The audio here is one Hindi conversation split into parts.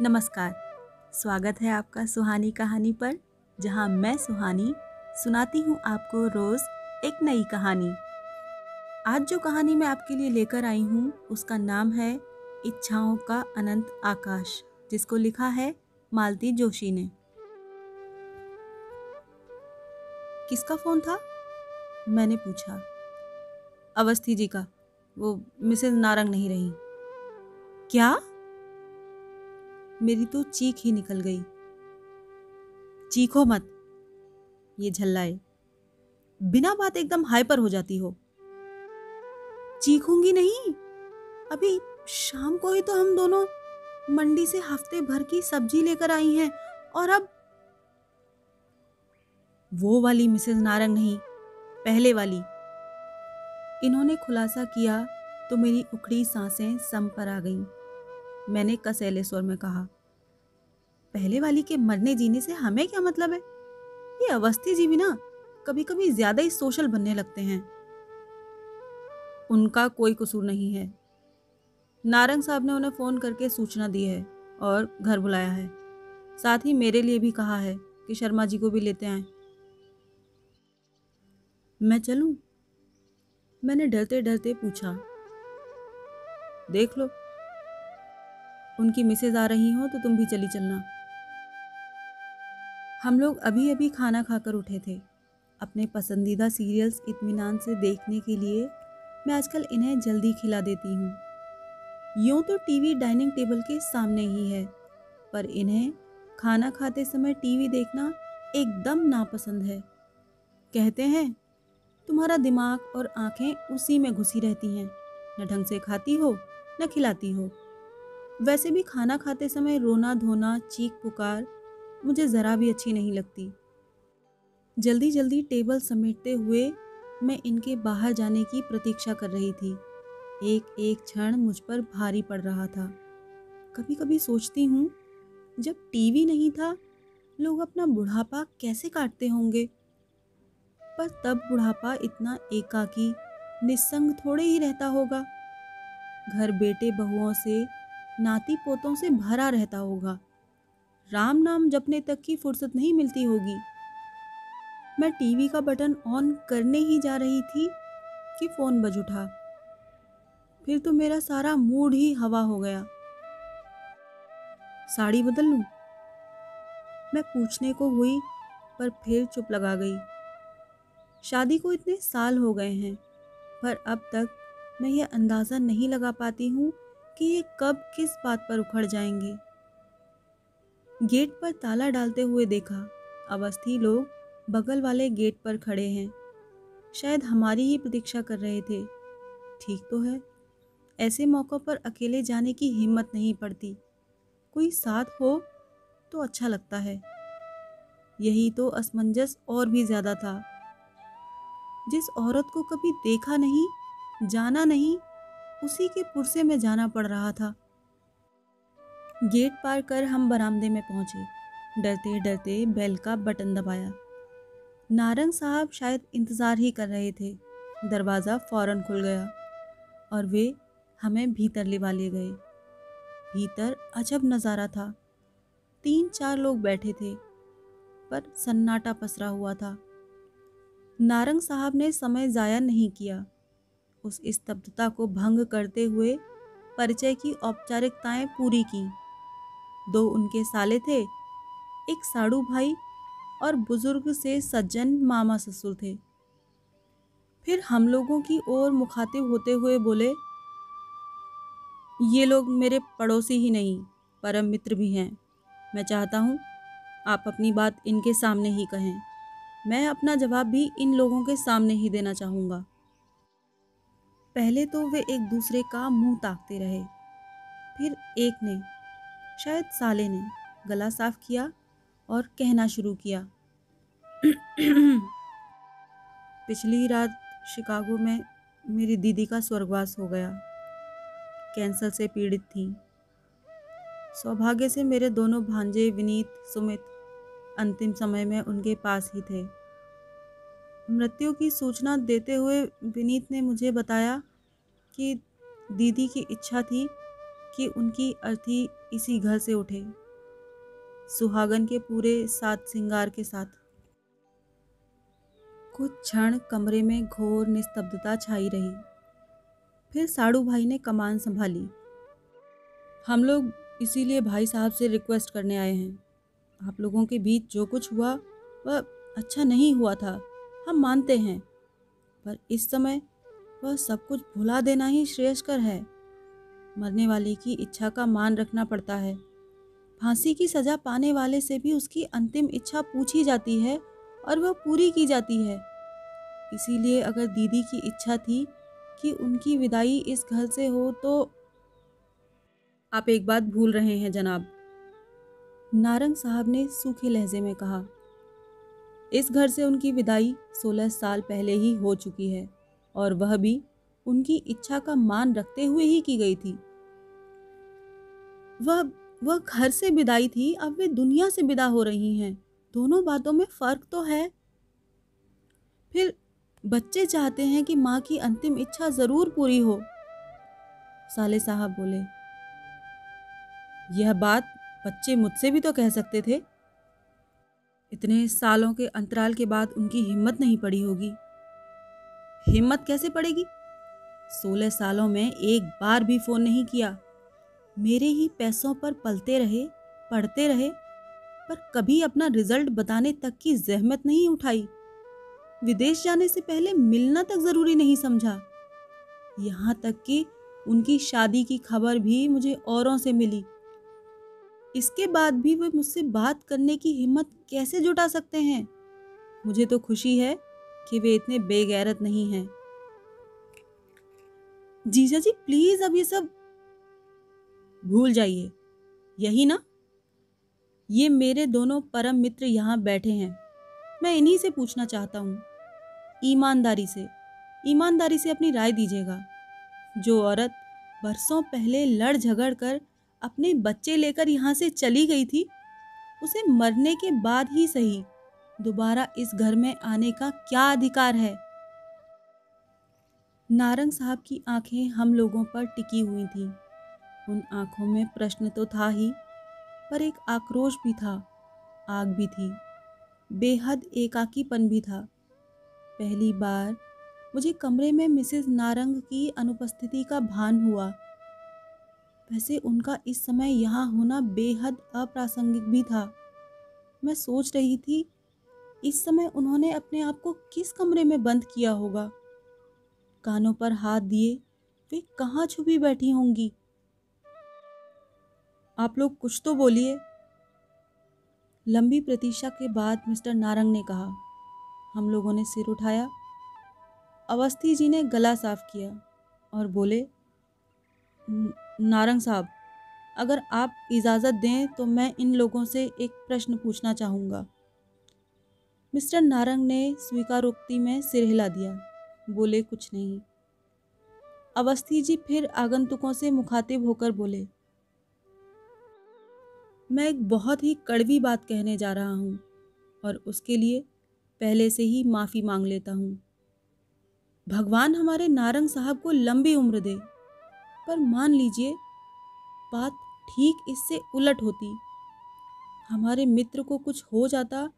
नमस्कार। स्वागत है आपका सुहानी कहानी पर, जहाँ मैं सुहानी सुनाती हूँ आपको रोज़ एक नई कहानी। आज जो कहानी मैं आपके लिए लेकर आई हूँ, उसका नाम है इच्छाओं का अनंत आकाश, जिसको लिखा है मालती जोशी ने। किसका फ़ोन था? मैंने पूछा। अवस्थी जी का, वो मिसेज नारंग नहीं रही। क्या? मेरी तो चीख ही निकल गई। चीखो मत, ये झल्लाए। बिना बात एकदम हाइपर हो जाती हो। चीखूँगी नहीं? अभी शाम को ही तो हम दोनों मंडी से हफ़्ते भर की सब्ज़ी लेकर आई हैं, और अब वो वाली मिसेज नारंग नहीं, पहले वाली। इन्होंने खुलासा किया तो मेरी उखड़ी साँसें सम पर आ गईं। मैंने कसैले स्वर में कहा, पहले वाली के मरने जीने से हमें क्या मतलब है? ये अवस्थी जी भी ना कभी कभी ज़्यादा ही सोशल बनने लगते हैं। उनका कोई कसूर नहीं है। नारंग साहब ने उन्हें फ़ोन करके सूचना दी है और घर बुलाया है। साथ ही मेरे लिए भी कहा है कि शर्मा जी को भी लेते आए। मैं चलूँ? मैंने डरते डरते पूछा। देख लो उनकी मिसेज आ रही हो तो तुम भी चली चलना। हम लोग अभी अभी खाना खाकर उठे थे। अपने पसंदीदा सीरियल्स इत्मीनान से देखने के लिए मैं आजकल इन्हें जल्दी खिला देती हूँ। यूँ तो टीवी डाइनिंग टेबल के सामने ही है, पर इन्हें खाना खाते समय टीवी देखना एकदम नापसंद है। कहते हैं, तुम्हारा दिमाग और आँखें उसी में घुसी रहती हैं। न ढंग से खाती हो, न खिलाती हो। वैसे भी खाना खाते समय रोना, धोना, चीख, पुकार मुझे ज़रा भी अच्छी नहीं लगती। जल्दी जल्दी टेबल समेटते हुए मैं इनके बाहर जाने की प्रतीक्षा कर रही थी। एक एक क्षण मुझ पर भारी पड़ रहा था। कभी कभी सोचती हूँ, जब टीवी नहीं था, लोग अपना बुढ़ापा कैसे काटते होंगे? पर तब बुढ़ापा इतना एकाकी, निस्संग थोड़े ही रहता होगा। घर बेटे बहुओं से नाती पोतों से भरा रहता होगा। राम नाम जपने तक की फुर्सत नहीं मिलती होगी। मैं टीवी का बटन ऑन करने ही जा रही थी कि फ़ोन बज उठा। फिर तो मेरा सारा मूड ही हवा हो गया। साड़ी बदल लूँ? मैं पूछने को हुई, पर फिर चुप लगा गई। शादी को इतने साल हो गए हैं, पर अब तक मैं ये अंदाज़ा नहीं लगा पाती हूँ कि ये कब किस बात पर उखड़ जाएँगे। गेट पर ताला डालते हुए देखा, अवस्थी लोग बगल वाले गेट पर खड़े हैं। शायद हमारी ही प्रतीक्षा कर रहे थे। ठीक तो है। ऐसे मौक़ों पर अकेले जाने की हिम्मत नहीं पड़ती। कोई साथ हो तो अच्छा लगता है। यही तो असमंजस और भी ज़्यादा था। जिस औरत को कभी देखा नहीं, जाना नहीं उसी के पुरसे में जाना पड़ रहा था। गेट पार कर हम बरामदे में पहुँचे। डरते डरते बेल का बटन दबाया। नारंग साहब शायद इंतज़ार ही कर रहे थे। दरवाज़ा फ़ौरन खुल गया और वे हमें भीतर लिवा ले गए। भीतर अजब नज़ारा था। तीन चार लोग बैठे थे, पर सन्नाटा पसरा हुआ था। नारंग साहब ने समय ज़ाया नहीं किया। उस स्तब्धता को भंग करते हुए परिचय की औपचारिकताएँ पूरी की। दो उनके साले थे, एक साड़ू भाई और बुज़ुर्ग से सज्जन मामा ससुर थे। फिर हम लोगों की ओर मुखातिब होते हुए बोले, ये लोग मेरे पड़ोसी ही नहीं, परम मित्र भी हैं। मैं चाहता हूँ आप अपनी बात इनके सामने ही कहें। मैं अपना जवाब भी इन लोगों के सामने ही देना चाहूँगा। पहले तो वे एक दूसरे का मुँह ताकते रहे। फिर एक ने, शायद साले ने, गला साफ़ किया और कहना शुरू किया। पिछली रात शिकागो में मेरी दीदी का स्वर्गवास हो गया। कैंसर से पीड़ित थी। सौभाग्य से मेरे दोनों भांजे विनीत सुमित अंतिम समय में उनके पास ही थे। मृत्यु की सूचना देते हुए विनीत ने मुझे बताया कि दीदी की इच्छा थी कि उनकी अर्थी इसी घर से उठे। सुहागन के पूरे सात श्रृंगार के साथ। कुछ क्षण कमरे में घोर निस्तब्धता छाई रही। फिर साड़ू भाई ने कमान संभाली। हम लोग इसीलिए भाई साहब से रिक्वेस्ट करने आए हैं। आप लोगों के बीच जो कुछ हुआ, वह अच्छा नहीं हुआ था। हम मानते हैं। पर इस समय वह सब कुछ भुला देना ही श्रेयस्कर है। मरने वाले की इच्छा का मान रखना पड़ता है। फांसी की सज़ा पाने वाले से भी उसकी अंतिम इच्छा पूछी जाती है और वह पूरी की जाती है। इसीलिए अगर दीदी की इच्छा थी कि उनकी विदाई इस घर से हो तो आप एक बात भूल रहे हैं जनाब। नारंग साहब ने सूखे लहजे में कहा इस घर से उनकी विदाई सोलह साल पहले ही हो चुकी है और वह भी उनकी इच्छा का मान रखते हुए ही की गई थी। वह वह घर से विदाई थी, अब वे दुनिया से विदा हो रही हैं। दोनों बातों में फ़र्क तो है। फिर बच्चे चाहते हैं कि माँ की अंतिम इच्छा ज़रूर पूरी हो। साले साहब बोले, यह बात बच्चे मुझसे भी तो कह सकते थे। इतने सालों के अंतराल के बाद उनकी हिम्मत नहीं पड़ी होगी। हिम्मत कैसे पड़ेगी? सोलह सालों में एक बार भी फ़ोन नहीं किया। मेरे ही पैसों पर पलते रहे, पढ़ते रहे, पर कभी अपना रिज़ल्ट बताने तक की जहमत नहीं उठाई। विदेश जाने से पहले मिलना तक ज़रूरी नहीं समझा। यहाँ तक कि उनकी शादी की खबर भी मुझे औरों से मिली। इसके बाद भी वे मुझसे बात करने की हिम्मत कैसे जुटा सकते हैं? मुझे तो खुशी है कि वे इतने बेगैरत नहीं हैं। जीजा जी, प्लीज़ अब ये सब भूल जाइए। यही ना? ये मेरे दोनों परम मित्र यहाँ बैठे हैं। मैं इन्हीं से पूछना चाहता हूँ। ईमानदारी से। ईमानदारी से अपनी राय दीजिएगा। जो औरत बरसों पहले लड़ झगड़ कर अपने बच्चे लेकर यहाँ से चली गई थी। उसे मरने के बाद ही सही। दोबारा इस घर में आने का क्या अधिकार है? नारंग साहब की आँखें हम लोगों पर टिकी हुई थीं। उन आँखों में प्रश्न तो था ही, पर एक आक्रोश भी था, आग भी थी। बेहद एकाकीपन भी था। पहली बार मुझे कमरे में मिसेस नारंग की अनुपस्थिति का भान हुआ। वैसे उनका इस समय यहाँ होना बेहद अप्रासंगिक भी था। मैं सोच रही थी, इस समय उन्होंने अपने आप को किस कमरे में बंद किया होगा? कानों पर हाथ दिए, वे कहाँ छुपी बैठी होंगी? आप लोग कुछ तो बोलिए। लंबी प्रतीक्षा के बाद मिस्टर नारंग ने कहा। हम लोगों ने सिर उठाया। अवस्थी जी ने गला साफ़ किया और बोले नारंग साहब, अगर आप इजाज़त दें तो मैं इन लोगों से एक प्रश्न पूछना चाहूँगा। मिस्टर नारंग ने स्वीकारोक्ति में सिर हिला दिया। बोले, कुछ नहीं। अवस्थी जी फिर आगंतुकों से मुखातिब होकर बोले, मैं एक बहुत ही कड़वी बात कहने जा रहा हूँ और उसके लिए पहले से ही माफ़ी मांग लेता हूँ। भगवान हमारे नारंग साहब को लंबी उम्र दे। पर मान लीजिए, बात ठीक इससे उलट होती। हमारे मित्र को कुछ हो जाता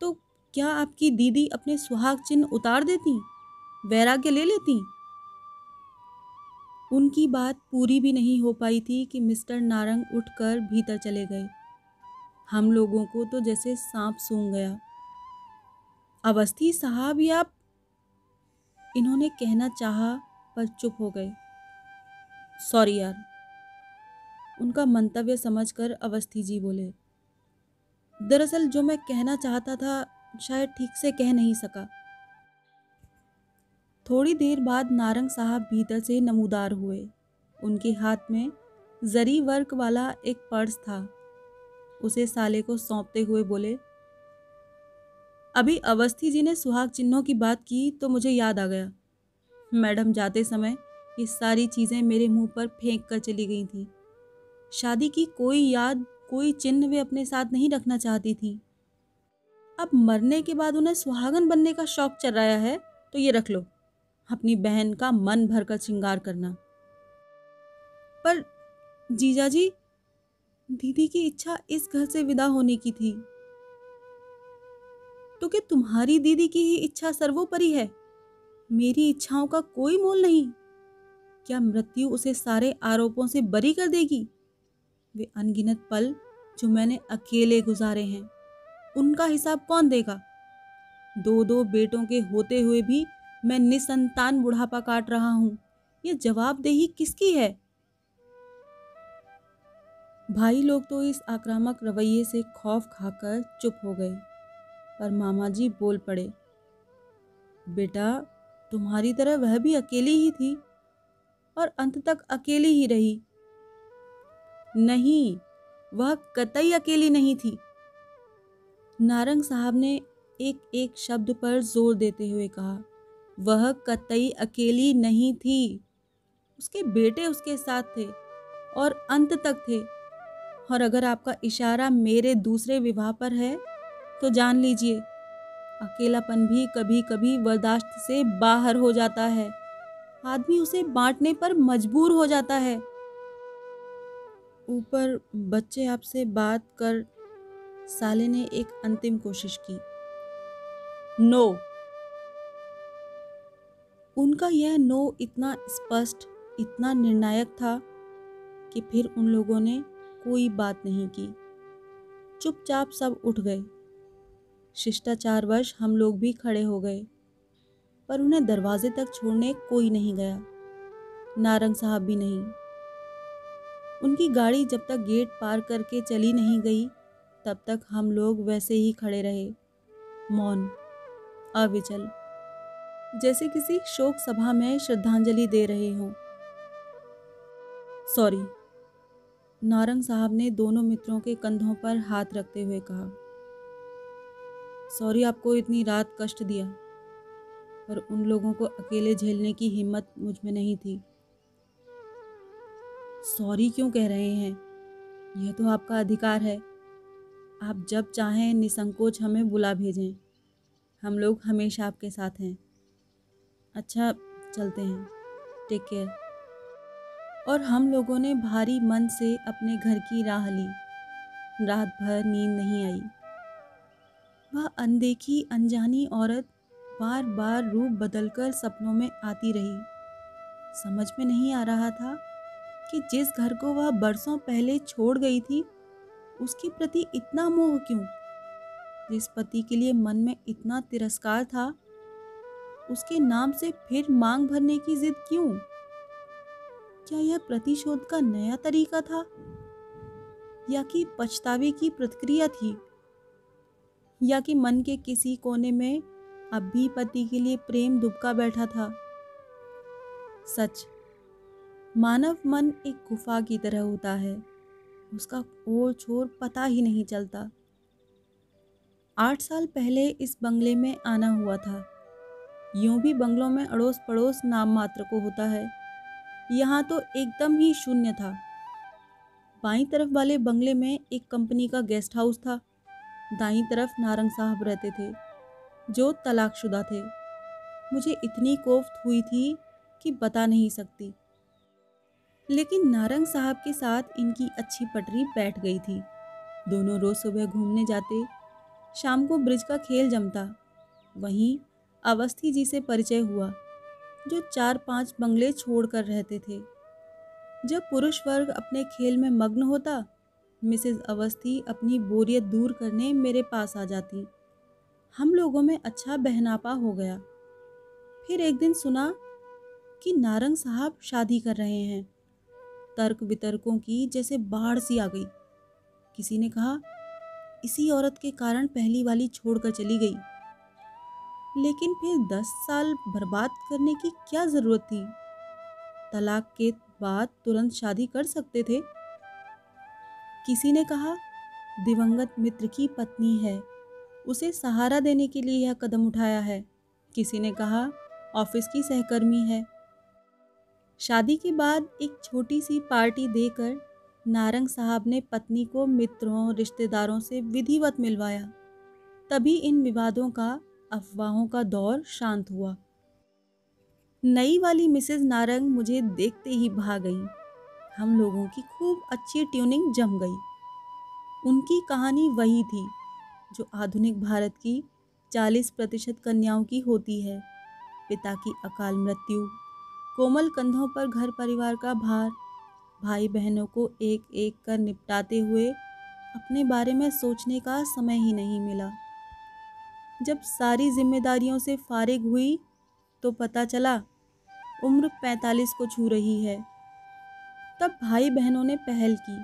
तो क्या आपकी दीदी अपने सुहाग चिन्ह उतार देती, वैराग्य ले लेती? उनकी बात पूरी भी नहीं हो पाई थी कि मिस्टर नारंग उठकर भीतर चले गए। हम लोगों को तो जैसे सांप सूंघ गया। अवस्थी साहब, या इन्होंने कहना चाहा, पर चुप हो गए। सॉरी यार। उनका मंतव्य समझकर अवस्थी जी बोले, दरअसल जो मैं कहना चाहता था, शायद ठीक से कह नहीं सका। थोड़ी देर बाद नारंग साहब भीतर से नमूदार हुए। उनके हाथ में जरी वर्क वाला एक पर्स था। उसे साले को सौंपते हुए बोले, अभी अवस्थी जी ने सुहाग चिन्हों की बात की तो मुझे याद आ गया। मैडम जाते समय ये सारी चीज़ें मेरे मुँह पर फेंक कर चली गई थी। शादी की कोई याद, कोई चिन्ह वे अपने साथ नहीं रखना चाहती थी। अब मरने के बाद उन्हें सुहागन बनने का शौक चल रहा है तो ये रख लो। अपनी बहन का मन भरकर श्रृंगार करना। पर जीजा जी, दीदी की इच्छा इस घर से विदा होने की थी। तो क्या तुम्हारी दीदी की ही इच्छा सर्वोपरि है? मेरी इच्छाओं का कोई मोल नहीं। क्या मृत्यु उसे सारे आरोपों से बरी कर देगी? वे अनगिनत पल जो मैंने अकेले गुजारे हैं, उनका हिसाब कौन देगा? दो दो बेटों के होते हुए भी मैं निसंतान बुढ़ापा काट रहा हूँ। ये जवाबदेही किसकी है? भाई लोग तो इस आक्रामक रवैये से खौफ खाकर चुप हो गए, पर मामा जी बोल पड़े, बेटा, तुम्हारी तरह वह भी अकेली ही थी। और अंत तक अकेली ही रही। नहीं, वह कतई अकेली नहीं थी। नारंग साहब ने एक एक शब्द पर ज़ोर देते हुए कहा, वह कतई अकेली नहीं थी। उसके बेटे उसके साथ थे और अंत तक थे। और अगर आपका इशारा मेरे दूसरे विवाह पर है तो जान लीजिए, अकेलापन भी कभी कभी बर्दाश्त से बाहर हो जाता है। आदमी उसे बांटने पर मजबूर हो जाता है। ऊपर बच्चे आपसे बात कर, साले ने एक अंतिम कोशिश की। नो। उनका यह नो इतना स्पष्ट, इतना निर्णायक था कि फिर उन लोगों ने कोई बात नहीं की। चुपचाप सब उठ गए। शिष्टाचार वर्ष हम लोग भी खड़े हो गए। पर उन्हें दरवाजे तक छोड़ने कोई नहीं गया। नारंग साहब भी नहीं। उनकी गाड़ी जब तक गेट पार करके चली नहीं गई, तब तक हम लोग वैसे ही खड़े रहे। मौन, अविचल। जैसे किसी शोक सभा में श्रद्धांजलि दे रहे हों। सॉरी, नारंग साहब ने दोनों मित्रों के कंधों पर हाथ रखते हुए कहा। सॉरी, आपको इतनी रात कष्ट दिया। पर उन लोगों को अकेले झेलने की हिम्मत मुझमें नहीं थी। सॉरी क्यों कह रहे हैं? यह तो आपका अधिकार है। आप जब चाहें निसंकोच हमें बुला भेजें। हम लोग हमेशा आपके साथ हैं। अच्छा चलते हैं। टेक केयर और हम लोगों ने भारी मन से अपने घर की राह ली। रात भर नींद नहीं आई। वह अनदेखी, अनजानी औरत बार बार रूप बदलकर सपनों में आती रही। समझ में नहीं आ रहा था कि जिस घर को वह बरसों पहले छोड़ गई थी, उसके प्रति इतना मोह क्यों? जिस पति के लिए मन में इतना तिरस्कार था, उसके नाम से फिर मांग भरने की जिद क्यों? क्या यह प्रतिशोध का नया तरीका था? या कि पछतावे की प्रतिक्रिया थी? या कि मन के किसी कोने में अब भी पति के लिए प्रेम दुबका बैठा था। सच, मानव मन एक गुफा की तरह होता है। उसका ओर छोर पता ही नहीं चलता। आठ साल पहले इस बंगले में आना हुआ था। यूँ भी बंगलों में अड़ोस पड़ोस नाम मात्र को होता है। यहाँ तो एकदम ही शून्य था। बाई तरफ़ वाले बंगले में एक कंपनी का गेस्ट हाउस था। दाई तरफ़ नारंग साहब रहते थे। जो तलाकशुदा थे। मुझे इतनी कोफ्त हुई थी कि बता नहीं सकती। लेकिन नारंग साहब के साथ इनकी अच्छी पटरी बैठ गई थी। दोनों रोज सुबह घूमने जाते, शाम को ब्रिज का खेल जमता। वहीं अवस्थी जी से परिचय हुआ, जो चार पाँच बंगले छोड़कर रहते थे। जब पुरुष वर्ग अपने खेल में मग्न होता, मिसेस अवस्थी अपनी बोरियत दूर करने मेरे पास आ जाती। हम लोगों में अच्छा बहनापा हो गया। फिर एक दिन सुना कि नारंग साहब शादी कर रहे हैं। तर्क वितर्कों की जैसे बाढ़ सी आ गई। किसी ने कहा, इसी औरत के कारण पहली वाली छोड़कर चली गई। लेकिन फिर दस साल बर्बाद करने की क्या ज़रूरत थी? तलाक के बाद तुरंत शादी कर सकते थे? किसी ने कहा, दिवंगत मित्र की पत्नी है। उसे सहारा देने के लिए यह कदम उठाया है। किसी ने कहा, ऑफ़िस की सहकर्मी है। शादी के बाद एक छोटी सी पार्टी देकर नारंग साहब ने पत्नी को मित्रों, रिश्तेदारों से विधिवत मिलवाया। तभी इन विवादों का, अफवाहों का दौर शांत हुआ। नई वाली मिसेज नारंग मुझे देखते ही भाग गई। हम लोगों की खूब अच्छी ट्यूनिंग जम गई। उनकी कहानी वही थी। जो आधुनिक भारत की 40 प्रतिशत कन्याओं की होती है। पिता की अकाल मृत्यु, कोमल कंधों पर घर परिवार का भार भाई बहनों को एक एक कर निपटाते हुए अपने बारे में सोचने का समय ही नहीं मिला। जब सारी जिम्मेदारियों से फारिग हुई तो पता चला, उम्र पैंतालीस को छू रही है। तब भाई बहनों ने पहल की,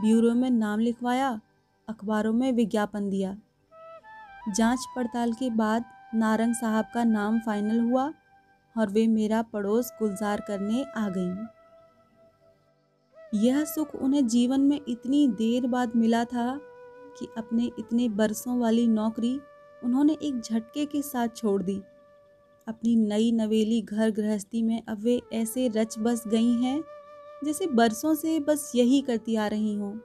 ब्यूरो में नाम लिखवाया अखबारों में विज्ञापन दिया। जाँच पड़ताल के बाद नारंग साहब का नाम फाइनल हुआ और वे मेरा पड़ोस गुलजार करने आ गईं। यह सुख उन्हें जीवन में इतनी देर बाद मिला था कि अपने इतने बरसों वाली नौकरी उन्होंने एक झटके के साथ छोड़ दी। अपनी नई नवेली घर गृहस्थी में अब वे ऐसे रच बस गई हैं जैसे बरसों से बस यही करती आ रही हों।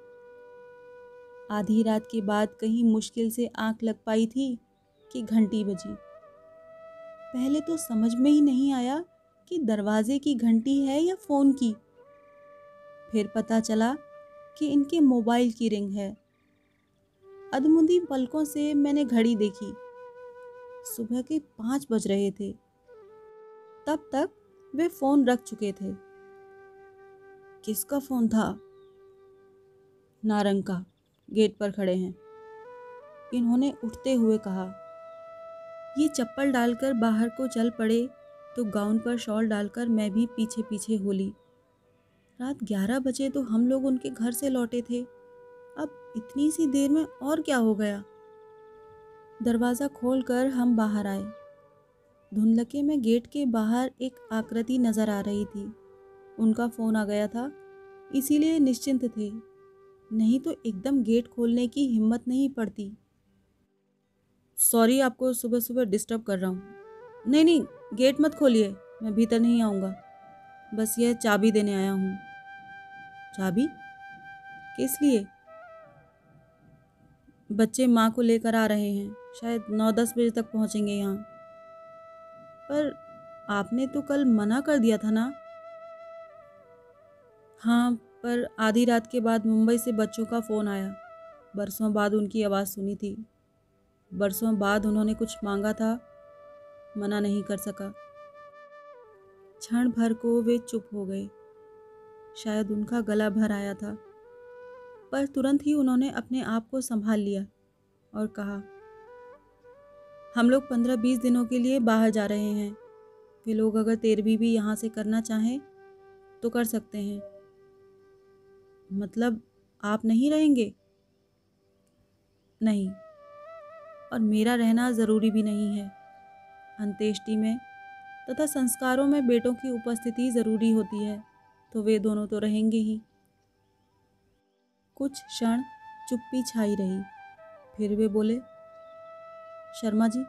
आधी रात के बाद कहीं मुश्किल से आँख लग पाई थी कि घंटी बजी। पहले तो समझ में ही नहीं आया कि दरवाजे की घंटी है या फ़ोन की। फिर पता चला कि इनके मोबाइल की रिंग है। अधमुंदी पलकों से मैंने घड़ी देखी। सुबह के पाँच बज रहे थे। तब तक वे फ़ोन रख चुके थे। किसका फ़ोन था? नारंग का। गेट पर खड़े हैं। इन्होंने उठते हुए कहा, ये चप्पल डालकर बाहर को चल पड़े तो गाउन पर शॉल डालकर मैं भी पीछे पीछे होली। रात ग्यारह बजे तो हम लोग उनके घर से लौटे थे। अब इतनी सी देर में और क्या हो गया? दरवाज़ा खोलकर हम बाहर आए। धुंधलके में गेट के बाहर एक आकृति नज़र आ रही थी। उनका फ़ोन आ गया था, इसीलिए निश्चिंत थे। नहीं तो एकदम गेट खोलने की हिम्मत नहीं पड़ती। सॉरी, आपको सुबह सुबह डिस्टर्ब कर रहा हूँ। नहीं नहीं, गेट मत खोलिए, मैं भीतर नहीं आऊँगा। बस यह चाबी देने आया हूँ। चाबी? किस लिए? बच्चे माँ को लेकर आ रहे हैं। शायद नौ दस बजे तक पहुँचेंगे यहाँ। पर आपने तो कल मना कर दिया था ना? हाँ पर आधी रात के बाद मुंबई से बच्चों का फ़ोन आया। बरसों बाद उनकी आवाज़ सुनी थी। बरसों बाद उन्होंने कुछ मांगा था, मना नहीं कर सका। क्षण भर को वे चुप हो गए। शायद उनका गला भर आया था। पर तुरंत ही उन्होंने अपने आप को संभाल लिया और कहा, हम लोग पंद्रह बीस दिनों के लिए बाहर जा रहे हैं। वे लोग अगर तेरहवीं भी यहाँ से करना चाहें तो कर सकते हैं। मतलब आप नहीं रहेंगे? नहीं। और मेरा रहना ज़रूरी भी नहीं है। अंत्येष्टि में तथा संस्कारों में बेटों की उपस्थिति ज़रूरी होती है तो वे दोनों तो रहेंगे ही। कुछ क्षण चुप्पी छाई रही। फिर वे बोले, शर्मा जी,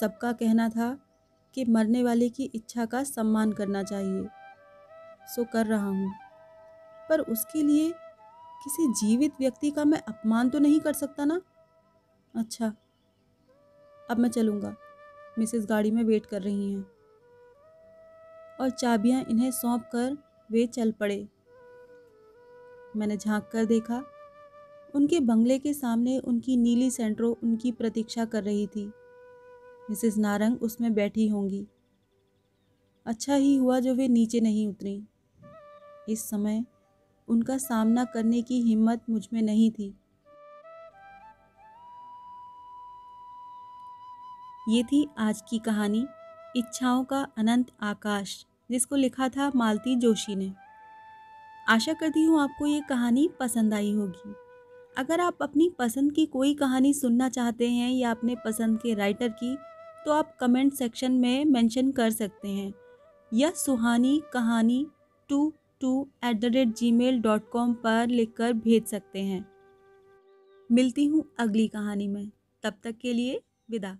सबका कहना था कि मरने वाले की इच्छा का सम्मान करना चाहिए। सो कर रहा हूँ। पर उसके लिए किसी जीवित व्यक्ति का मैं अपमान तो नहीं कर सकता ना? अच्छा अब मैं चलूँगा। मिसेस गाड़ी में वेट कर रही हैं। और चाबियाँ इन्हें सौंप कर वे चल पड़े। मैंने झाँक कर देखा, उनके बंगले के सामने उनकी नीली सेंट्रो उनकी प्रतीक्षा कर रही थी। मिसेस नारंग उसमें बैठी होंगी। अच्छा ही हुआ जो वे नीचे नहीं उतरी। इस समय उनका सामना करने की हिम्मत मुझमें नहीं थी। ये थी आज की कहानी, इच्छाओं का अनंत आकाश, जिसको लिखा था मालती जोशी ने। आशा करती हूँ आपको ये कहानी पसंद आई होगी। अगर आप अपनी पसंद की कोई कहानी सुनना चाहते हैं या अपने पसंद के राइटर की तो आप कमेंट सेक्शन में मेंशन कर सकते हैं। या सुहानी कहानी two two at the rate Gmail dot com पर लिख कर भेज सकते हैं। मिलती हूँ अगली कहानी में। तब तक के लिए विदा।